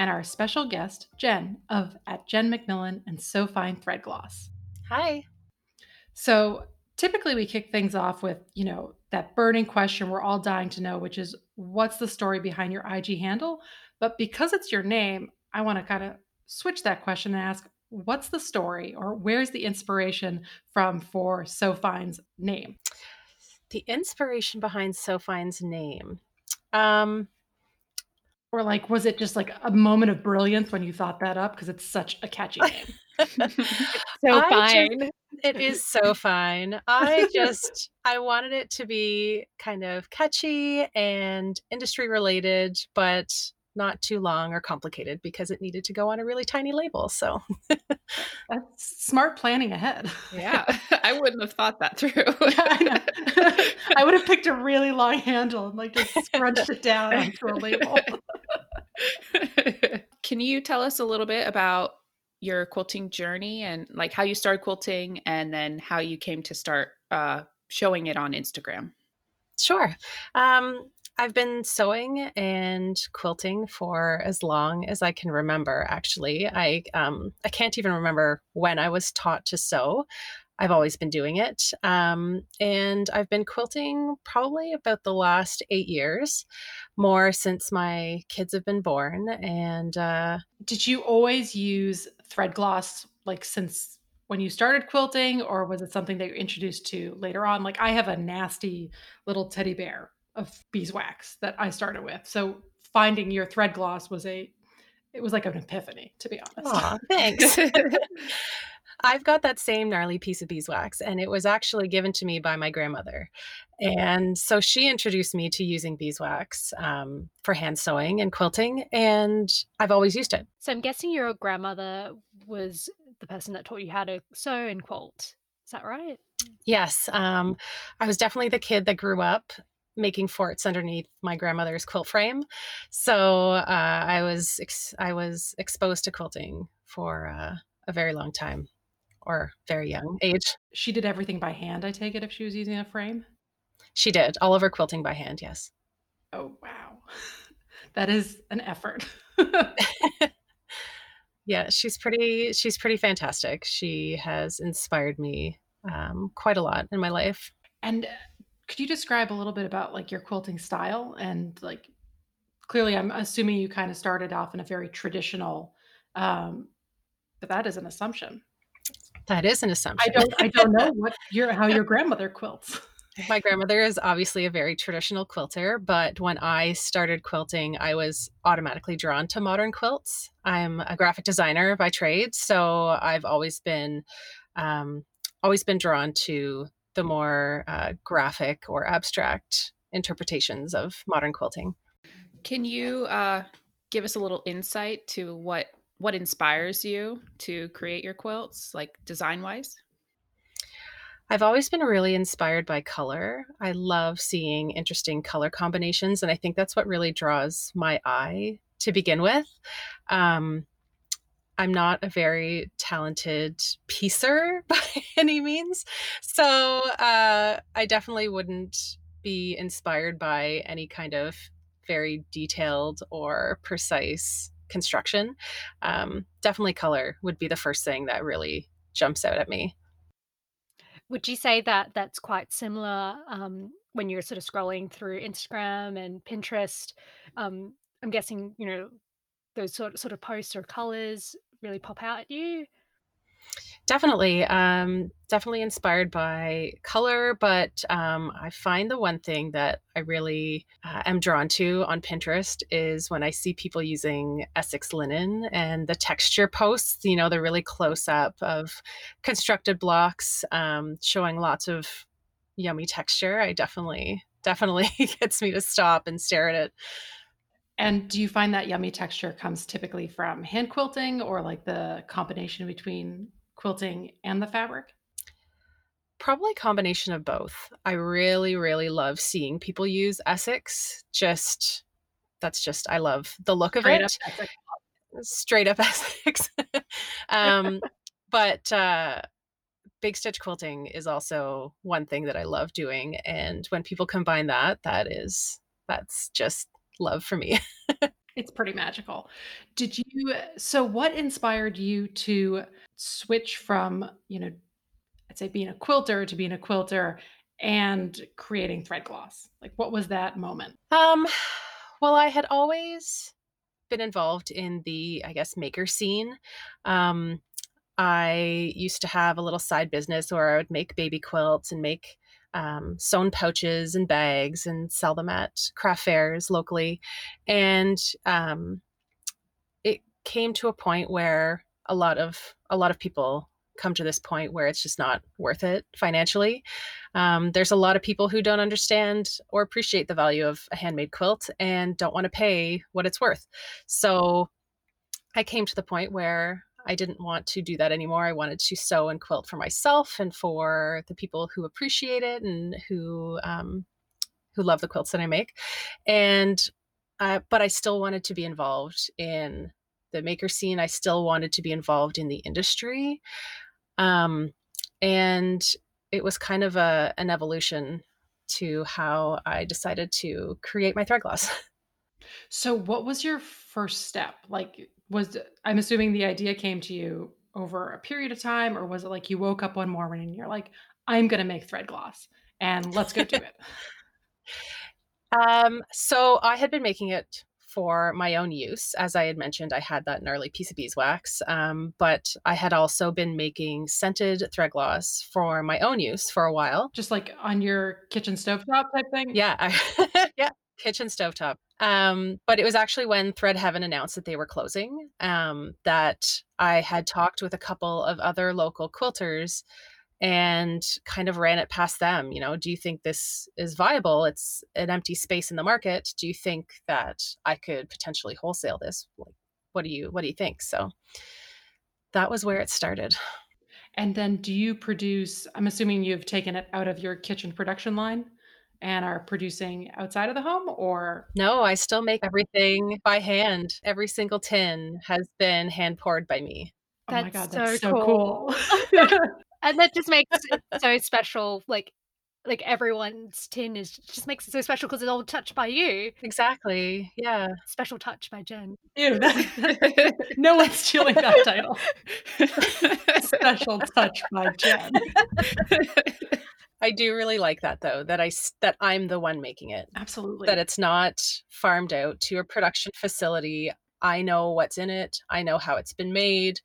And our special guest, Jen of at Jen McMillan and So Fine Thread Gloss. Hi. So typically we kick things off with, you know, that burning question we're all dying to know, which is what's the story behind your IG handle? But because it's your name, I want to kind of switch that question and ask, what's the story or where's the inspiration from for So Fine's name? The inspiration behind So Fine's name. Um, Or like, was it just like a moment of brilliance when you thought that up? Because it's such a catchy name. So so fine. it is so fine. I just I wanted it to be kind of catchy and industry related, but not too long or complicated because it needed to go on a really tiny label. So That's smart planning ahead. Yeah, I wouldn't have thought that through. I, know. I would have picked a really long handle and like just scrunched it down onto a label. Can you tell us a little bit about your quilting journey and like how you started quilting and then how you came to start uh, showing it on Instagram? Sure. Um, I've been sewing and quilting for as long as I can remember. Actually, I um, I can't even remember when I was taught to sew. I've always been doing it, um, and I've been quilting probably about the last eight years, more since my kids have been born. And uh, Did you always use thread gloss like since when you started quilting, or was it something that you introduced to later on? Like I have a nasty little teddy bear of beeswax that I started with. So finding your thread gloss was a it was like an epiphany, to be honest. aw, thanks. I've got that same gnarly piece of beeswax, and it was actually given to me by my grandmother. And so she introduced me to using beeswax um, for hand sewing and quilting, and I've always used it. So I'm guessing your grandmother was the person that taught you how to sew and quilt. Is that right? Yes, um, I was definitely the kid that grew up making forts underneath my grandmother's quilt frame. So uh, I was ex- I was exposed to quilting for uh, a very long time, or very young age. She did everything by hand, I take it, if she was using a frame. She did all of her quilting by hand. Yes. Oh wow. That is an effort. yeah she's pretty she's pretty fantastic she has inspired me um, quite a lot in my life And uh, could you describe a little bit about like your quilting style and like clearly I'm assuming you kind of started off in a very traditional um but that is an assumption. That is an assumption. I assumption don't I don't know what your how your grandmother quilts. my grandmother is obviously a very traditional quilter but when i started quilting i was automatically drawn to modern quilts i'm a graphic designer by trade so i've always been um, always been drawn to the more uh, graphic or abstract interpretations of modern quilting Can you uh, give us a little insight to what what inspires you to create your quilts, like design wise? I've always been really inspired by color. I love seeing interesting color combinations, and I think that's what really draws my eye to begin with. Um, I'm not a very talented piecer by any means, so uh, I definitely wouldn't be inspired by any kind of very detailed or precise construction. Um, definitely, color would be the first thing that really jumps out at me. Would you say that that's quite similar um, when you're sort of scrolling through Instagram and Pinterest? Um, I'm guessing you know those sort sort of posts or colors really pop out at you. Definitely, um, definitely inspired by color, but um, I find the one thing that I really uh, am drawn to on Pinterest is when I see people using Essex linen and the texture posts. You know, they're really close up of constructed blocks, um, showing lots of yummy texture. I definitely, definitely gets me to stop and stare at it. And do you find that yummy texture comes typically from hand quilting or like the combination between quilting and the fabric? Probably a combination of both. I really, really love seeing people use Essex. Just that's just I love the look of Straight up it. Essex. Straight up Essex. um, but uh, big stitch quilting is also one thing that I love doing, and when people combine that, that is that's just love for me. It's pretty magical. Did you so what inspired you to switch from, you know, I'd say being a quilter to being a quilter and creating thread gloss? Like, what was that moment? Um, well, I had always been involved in the, I guess, maker scene. Um, I used to have a little side business where I would make baby quilts and make um, sewn pouches and bags and sell them at craft fairs locally. And um, it came to a point where a lot of a lot of people come to this point where it's just not worth it financially. Um, there's a lot of people who don't understand or appreciate the value of a handmade quilt and don't want to pay what it's worth. So I came to the point where I didn't want to do that anymore. I wanted to sew and quilt for myself and for the people who appreciate it and who um, who love the quilts that I make. And uh, but I still wanted to be involved in the maker scene. I still wanted to be involved in the industry. Um, and it was kind of a an evolution to how I decided to create my thread gloss. So, what was your first step? Like, was I'm assuming the idea came to you over a period of time, or was it like you woke up one morning and you're like, I'm gonna make thread gloss and let's go do it? Um, so I had been making it for my own use. As I had mentioned, I had that gnarly piece of beeswax, um, but I had also been making scented thread gloss for my own use for a while. Just like on your kitchen stovetop type thing? Yeah, I, yeah, kitchen stovetop. Um, but it was actually when Thread Heaven announced that they were closing um, that I had talked with a couple of other local quilters and kind of ran it past them. You know, do you think this is viable? It's an empty space in the market. Do you think that I could potentially wholesale this? Like, what do you what do you think? So that was where it started. And then do you produce I'm assuming you've taken it out of your kitchen production line and are producing outside of the home or No, I still make everything by hand. Every single tin has been hand poured by me. Oh my That's god, so that's so cool. cool. And that just makes it so special, like like everyone's tin is just makes it so special because it's all touched by you. Exactly. Yeah. Special touch by Jen. Ew, that no one's stealing that title. Special touch by Jen. I do really like that though, that I that I'm the one making it. Absolutely. That it's not farmed out to a production facility. I know what's in it. I know how it's been made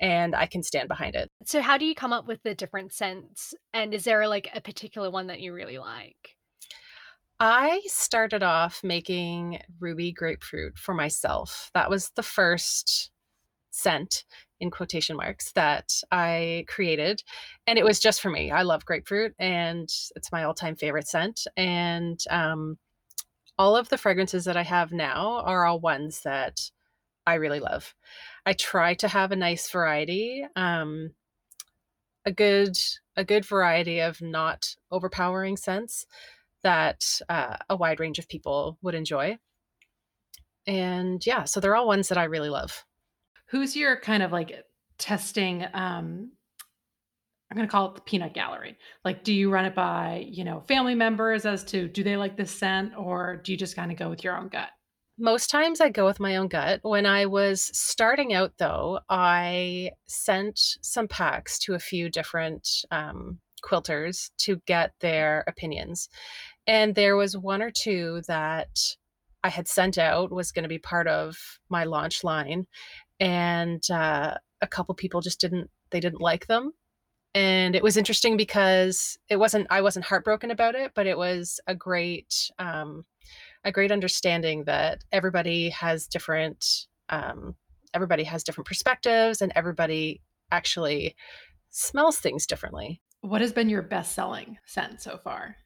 and I can stand behind it. So how do you come up with the different scents? And is there like a particular one that you really like? I started off making ruby grapefruit for myself. That was the first scent in quotation marks that I created. And it was just for me. I love grapefruit and it's my all time favorite scent. And um, all of the fragrances that I have now are all ones that I really love. I try to have a nice variety, um, a good a good variety of not overpowering scents that uh, a wide range of people would enjoy. And yeah, so they're all ones that I really love. Who's your kind of like testing um I'm gonna call it the peanut gallery. Like, do you run it by, you know, family members as to do they like this scent or do you just kind of go with your own gut? Most times I go with my own gut. When I was starting out, though, I sent some packs to a few different um, quilters to get their opinions. And there was one or two that I had sent out was going to be part of my launch line, and uh, a couple people just didn't they didn't like them. And it was interesting because it wasn't I wasn't heartbroken about it, but it was a great um, a great understanding that everybody has different um, everybody has different perspectives and everybody actually smells things differently. What has been your best selling scent so far?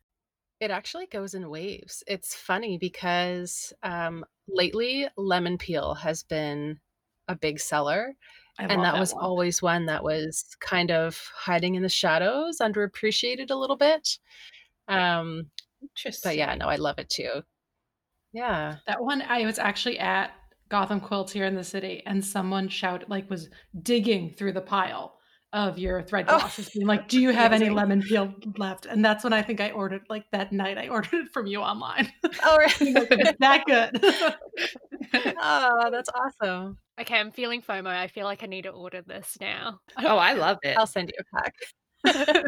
It actually goes in waves. It's funny because um, lately, lemon peel has been a big seller. I And love that was one. always one that was kind of hiding in the shadows, underappreciated a little bit. Um, Interesting. but yeah, no, I love it too. Yeah. That one, I was actually at Gotham Quilts here in the city, and someone shouted, like, was digging through the pile of your thread Oh, glosses, being like, "Do you have any lemon peel left?" And that's when I think I ordered, like that night, I ordered it from you online. Oh, Like, really? it's that good. oh, that's awesome. Okay, I'm feeling FOMO. I feel like I need to order this now. oh, I love it. I'll send you a pack.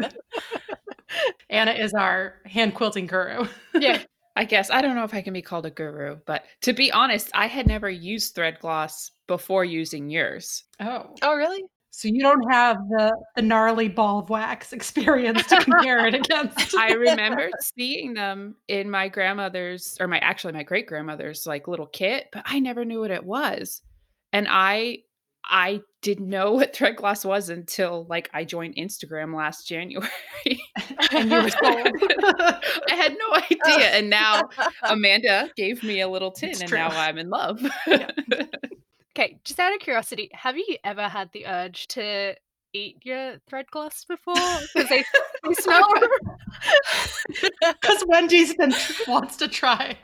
Anna is our hand quilting guru. Yeah. I guess I don't know if I can be called a guru, but to be honest, I had never used thread gloss before using yours. Oh, Oh, really? So you don't have the the gnarly ball of wax experience to compare it against. I remember seeing them in my grandmother's or my actually my great grandmother's like little kit, but I never knew what it was. And I I didn't know what thread gloss was until like I joined Instagram last January. and you were sold. I had no idea. And now Amanda gave me a little tin It's and true. now I'm in love. Yeah. Okay, just out of curiosity, have you ever had the urge to eat your thread gloss before? Because they, they smell. Because Wendy's been wants to try.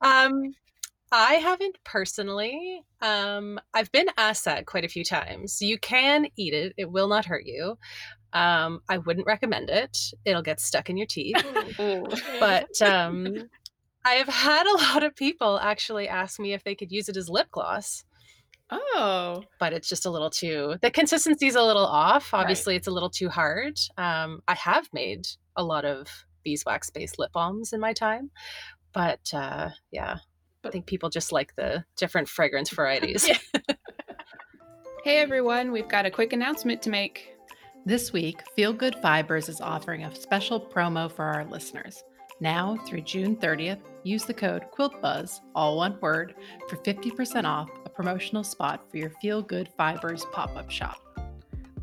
um, I haven't personally. Um, I've been asked that quite a few times. You can eat it; it will not hurt you. Um, I wouldn't recommend it. It'll get stuck in your teeth. But um, I have had a lot of people actually ask me if they could use it as lip gloss. Oh. but it's just a little too the consistency's a little off Right. obviously it's a little too hard um i have made a lot of beeswax based lip balms in my time but uh yeah i think people just like the different fragrance varieties Hey everyone, we've got a quick announcement to make. This week, Feel Good Fibers is offering a special promo for our listeners. Now through June 30th, use the code QuiltBuzz, all one word, for 50% off a promotional spot for your Feel Good Fibers pop-up shop.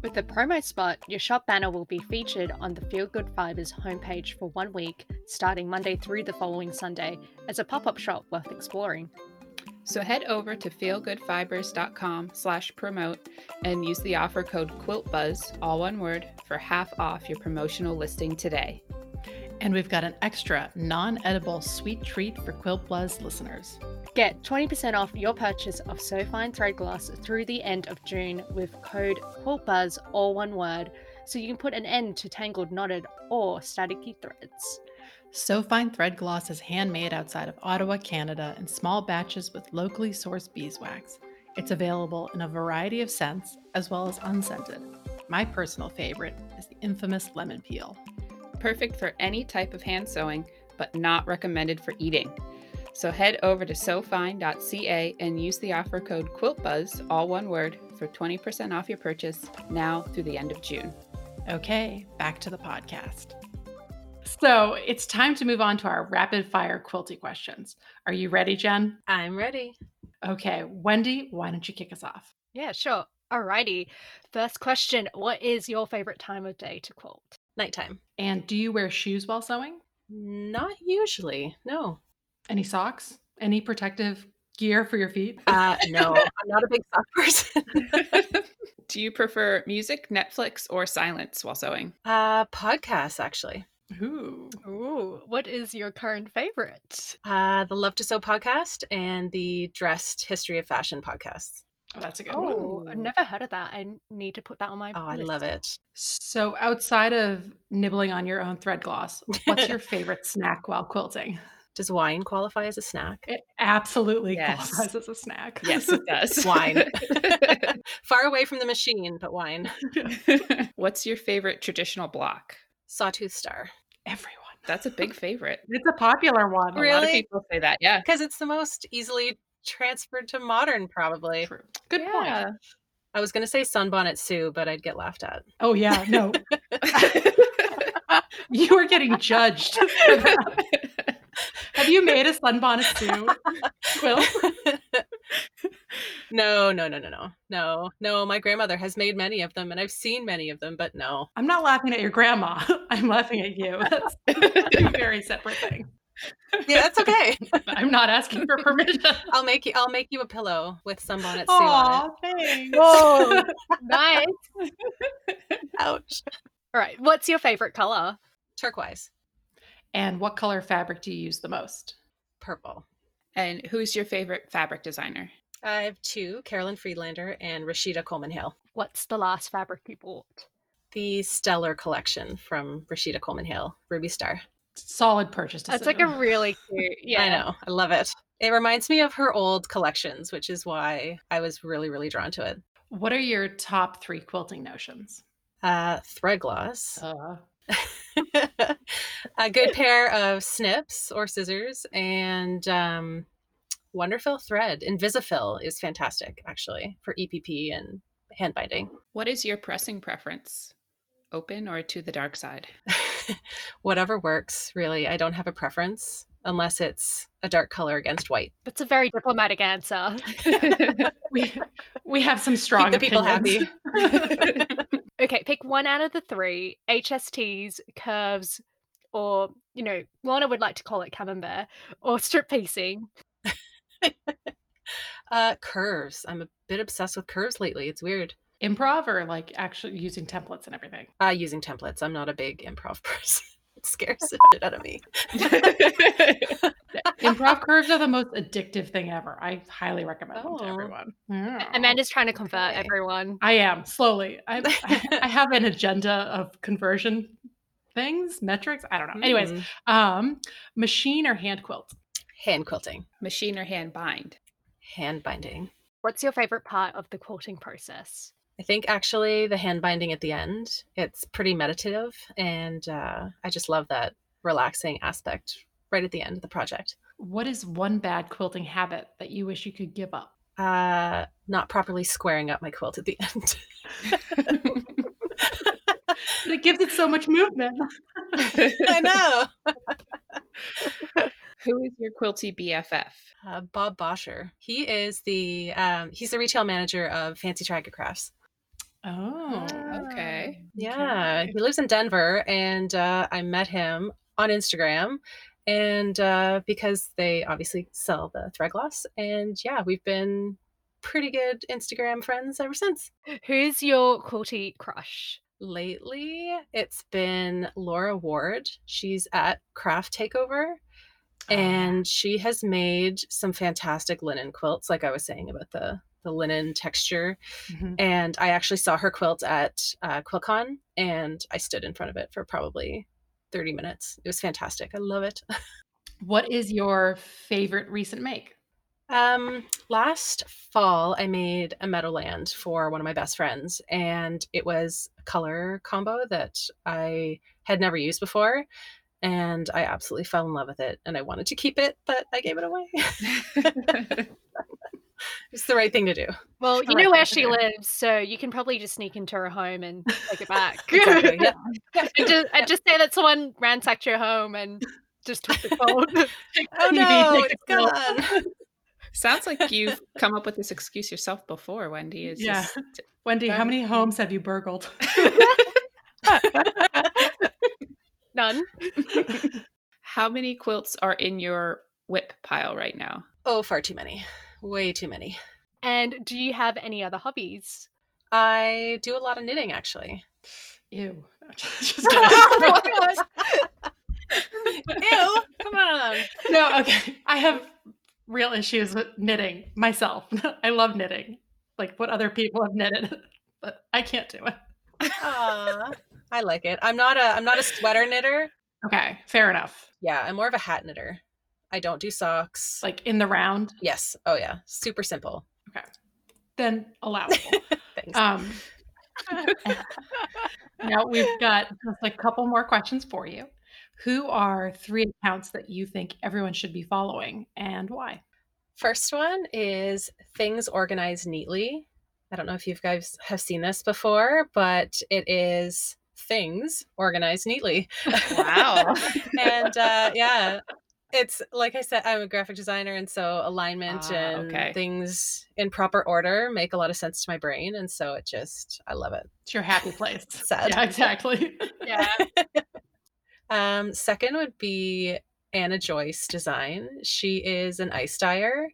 With the promo spot, your shop banner will be featured on the Feel Good Fibers homepage for one week, starting Monday through the following Sunday, as a pop up shop worth exploring. So head over to feelgoodfibers.com slash promote and use the offer code QuiltBuzz, all one word, for half off your promotional listing today. And we've got an extra non-edible sweet treat for Quilt Buzz listeners. Get 20% off your purchase of So Fine Thread Gloss through the end of June with code QuiltBuzz, all one word, so you can put an end to tangled, knotted, or staticky threads. So Fine Thread Gloss is handmade outside of Ottawa, Canada, in small batches with locally sourced beeswax. It's available in a variety of scents as well as unscented. My personal favorite is the infamous lemon peel. Perfect for any type of hand sewing, but not recommended for eating. So head over to sofine.ca and use the offer code QuiltBuzz, all one word, for 20% off your purchase now through the end of June. Okay, back to the podcast. So it's time to move on to our rapid fire quilty questions. Are you ready, Jen? i'm ready Okay, Wendy, why don't you kick us off? Yeah, sure. Alrighty. First question What is your favorite time of day to quilt? Nighttime And do you wear shoes while sewing? not usually no Any socks? Any protective gear for your feet? uh no i'm not a big sock person Do you prefer music, Netflix, or silence while sewing? uh podcasts actually Ooh. Ooh, what is your current favorite? uh the love to sew podcast and the dressed history of fashion podcasts Oh, that's a good Oh, one. I've never heard of that. I need to put that on my oh i love it So, outside of nibbling on your own thread gloss, what's your favorite snack while quilting? does wine qualify as a snack It absolutely Yes. qualifies as a snack. Yes, it does. Wine. far away from the machine but wine What's your favorite traditional block? sawtooth star Everyone. That's a big favorite. It's a popular one. A lot of people say that. Yeah. because it's the most easily transferred to modern probably True. Good Yeah. point. i was going to say sunbonnet sue but i'd get laughed at Oh, yeah. No, you are getting judged. Have you made a sunbonnet Sue, Quilt? no no no no no no no my grandmother has made many of them and i've seen many of them but no I'm not laughing at your grandma. I'm laughing at you. That's two very separate things. Yeah, that's okay. I'm not asking for permission. I'll make you. I'll make you a pillow with Sunbonnet Sue on Aw, thanks. Whoa, nice. it. Ouch. All right, what's your favorite color? Turquoise, And what color fabric do you use the most? purple. And who's your favorite fabric designer? I have two: Carolyn Friedlander and Rashida Coleman Hale. What's the last fabric you bought? The Stellar collection from Rashida Coleman Hale, Ruby Star. Solid purchase decision. That's like a really cute. Yeah, I know. I love it. It reminds me of her old collections, which is why I was really, really drawn to it. What are your top three quilting notions? Uh, thread gloss, Uh, a good pair of snips or scissors, and um, WonderFil thread. InvisaFil is fantastic, actually, for EPP and hand binding. What is your pressing preference? Open or to the dark side? Whatever works, really. I don't have a preference unless it's a dark color against white. That's a very diplomatic answer. we we have some strong the people opinions. okay, pick one out of the three HSTs, curves, or, you know, Lorna would like to call it camembert, or strip piecing. uh, curves. I'm a bit obsessed with curves lately. It's weird. Improv or like actually using templates and everything. Uh, using templates. I'm not a big improv person. it scares the shit out of me. Improv curves are the most addictive thing ever. I highly recommend them to Oh. everyone. Amanda's trying to convert Okay. everyone. I am slowly. I, I, I have an agenda of conversion things, metrics. I don't know. Anyways, Mm. um, machine or hand quilt? hand quilting, Machine or hand bind? hand binding. What's your favorite part of the quilting process? I think actually the hand binding at the end, it's pretty meditative. And uh, I just love that relaxing aspect right at the end of the project. What is one bad quilting habit that you wish you could give up? Uh, not properly squaring up my quilt at the end. It gives it so much movement. I know. Who is your quilty BFF? Uh, Bob Boscher. He is the um, he's the retail manager of Fancy Tiger Crafts. Oh, Okay. Yeah, Okay. he lives in Denver, and uh, I met him on Instagram, and uh, because they obviously sell the thread gloss, and yeah, we've been pretty good Instagram friends ever since. Who's your quilty crush? Lately, it's been Laura Ward. She's at Craft Takeover, Oh, and she has made some fantastic linen quilts, like I was saying about the the linen texture. Mhm. And I actually saw her quilt at uh, QuiltCon, and I stood in front of it for probably 30 minutes. It was fantastic. I love it. What is your favorite recent make? Um, last fall, I made a Meadowland for one of my best friends, and it was a color combo that I had never used before. And I absolutely fell in love with it, and I wanted to keep it, but I gave it away. it's the right thing to do. Well, you know right, where she lives, so you can probably just sneak into her home and take it back. Exactly. Yep. and, just, and just say that someone ransacked your home and just took the phone. Oh no, take it's the quilt. gone. Sounds like you've come up with this excuse yourself before, Wendy. Is Yeah. just Wendy, how many homes have you burgled? None. how many quilts are in your WIP pile right now? Oh, far too many. Way too many. And do you have any other hobbies? I do a lot of knitting actually. Ew. Just Ew, come on. no, okay. I have real issues with knitting myself. I love knitting, like what other people have knitted, but I can't do it. Aw, I like it. I'm not a I'm not a sweater knitter. Okay, fair enough. Yeah, I'm more of a hat knitter. I don't do socks. Like in the round, yes. Oh yeah. Super simple. Okay. Then allowable. Thanks. Um, now we've got just a couple more questions for you. Who are three accounts that you think everyone should be following and why? First one is things organized neatly. I don't know if you guys have seen this before, but it is things organized neatly. Wow. and uh, yeah, it's like I said, I'm a graphic designer, and so alignment Ah, and okay. things in proper order make a lot of sense to my brain, and so it just I love it. It's your happy place. Sad. Yeah, exactly. Yeah. Um, second would be Anna Joyce Design. She is an ice dyer.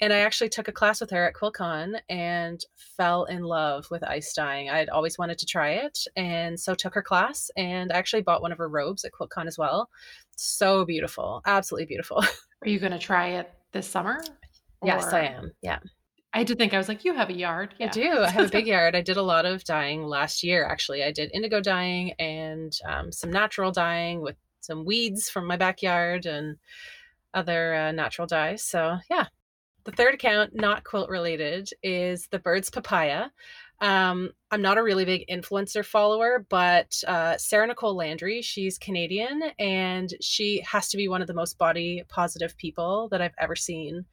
And I actually took a class with her at QuiltCon and fell in love with ice dyeing. I'd always wanted to try it. And so took her class and I actually bought one of her robes at QuiltCon as well. So beautiful. Absolutely beautiful. Are you going to try it this summer? yes, I am. Yeah. I did think I was like, you have a yard. I do. I have a big yard. I did a lot of dyeing last year, actually. I did indigo dyeing and um, some natural dyeing with some weeds from my backyard and other uh, natural dyes. So, yeah. The third account, not quilt related, is the Birds Papaya. Um, I'm not a really big influencer follower, but uh, Sarah Nicole Landry, she's Canadian and she has to be one of the most body positive people that I've ever seen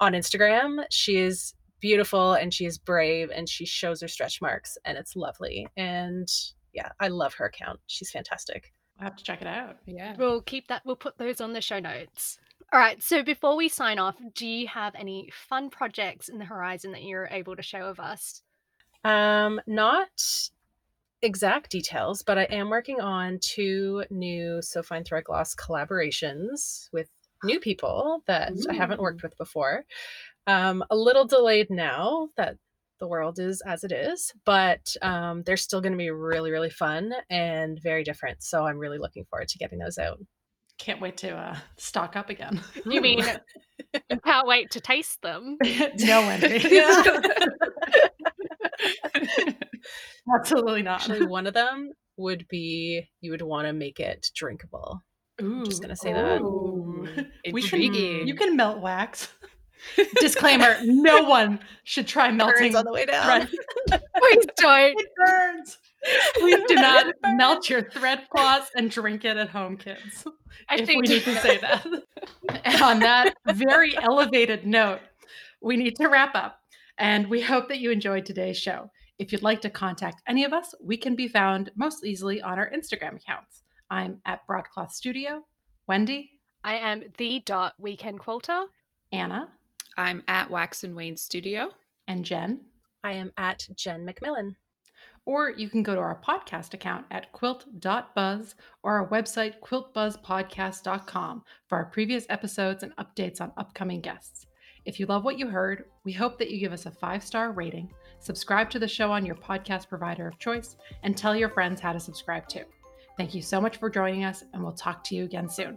on Instagram. She is beautiful and she is brave and she shows her stretch marks and it's lovely. And yeah, I love her account. She's fantastic. I'll have to check it out. Yeah. We'll keep that. We'll put those on the show notes. All right. So before we sign off, do you have any fun projects in the horizon that you're able to share with us? Um, not exact details, but I am working on two new So Fine Thread Gloss collaborations with new people that I haven't worked with before. Um, a little delayed now that the world is as it is, but um, they're still going to be really, really fun and very different. So I'm really looking forward to getting those out. Can't wait to uh, stock up again. You mean I can't wait to taste them? no, Wendy. Absolutely not. Actually, one of them would be you would want to make it drinkable. Ooh, just gonna say that. ooh. We should. Intriguing. You can melt wax. Disclaimer: No one should try melting. Burns on the way down. thread. Please don't. It burns. Please do not melt your thread gloss and drink it at home, kids. I if think we need to say that. and on that very elevated note, we need to wrap up. And we hope that you enjoyed today's show. If you'd like to contact any of us, we can be found most easily on our Instagram accounts. I'm at Broadcloth Studio. Wendy, I am the dot weekend quilter. Anna, I'm at Wax and Wayne Studio. and Jen. I am at Jen McMillan. Or you can go to our podcast account at quilt.buzz or our website quiltbuzzpodcast.com for our previous episodes and updates on upcoming guests. If you love what you heard, we hope that you give us a five star rating, subscribe to the show on your podcast provider of choice, and tell your friends how to subscribe too. Thank you so much for joining us, and we'll talk to you again soon.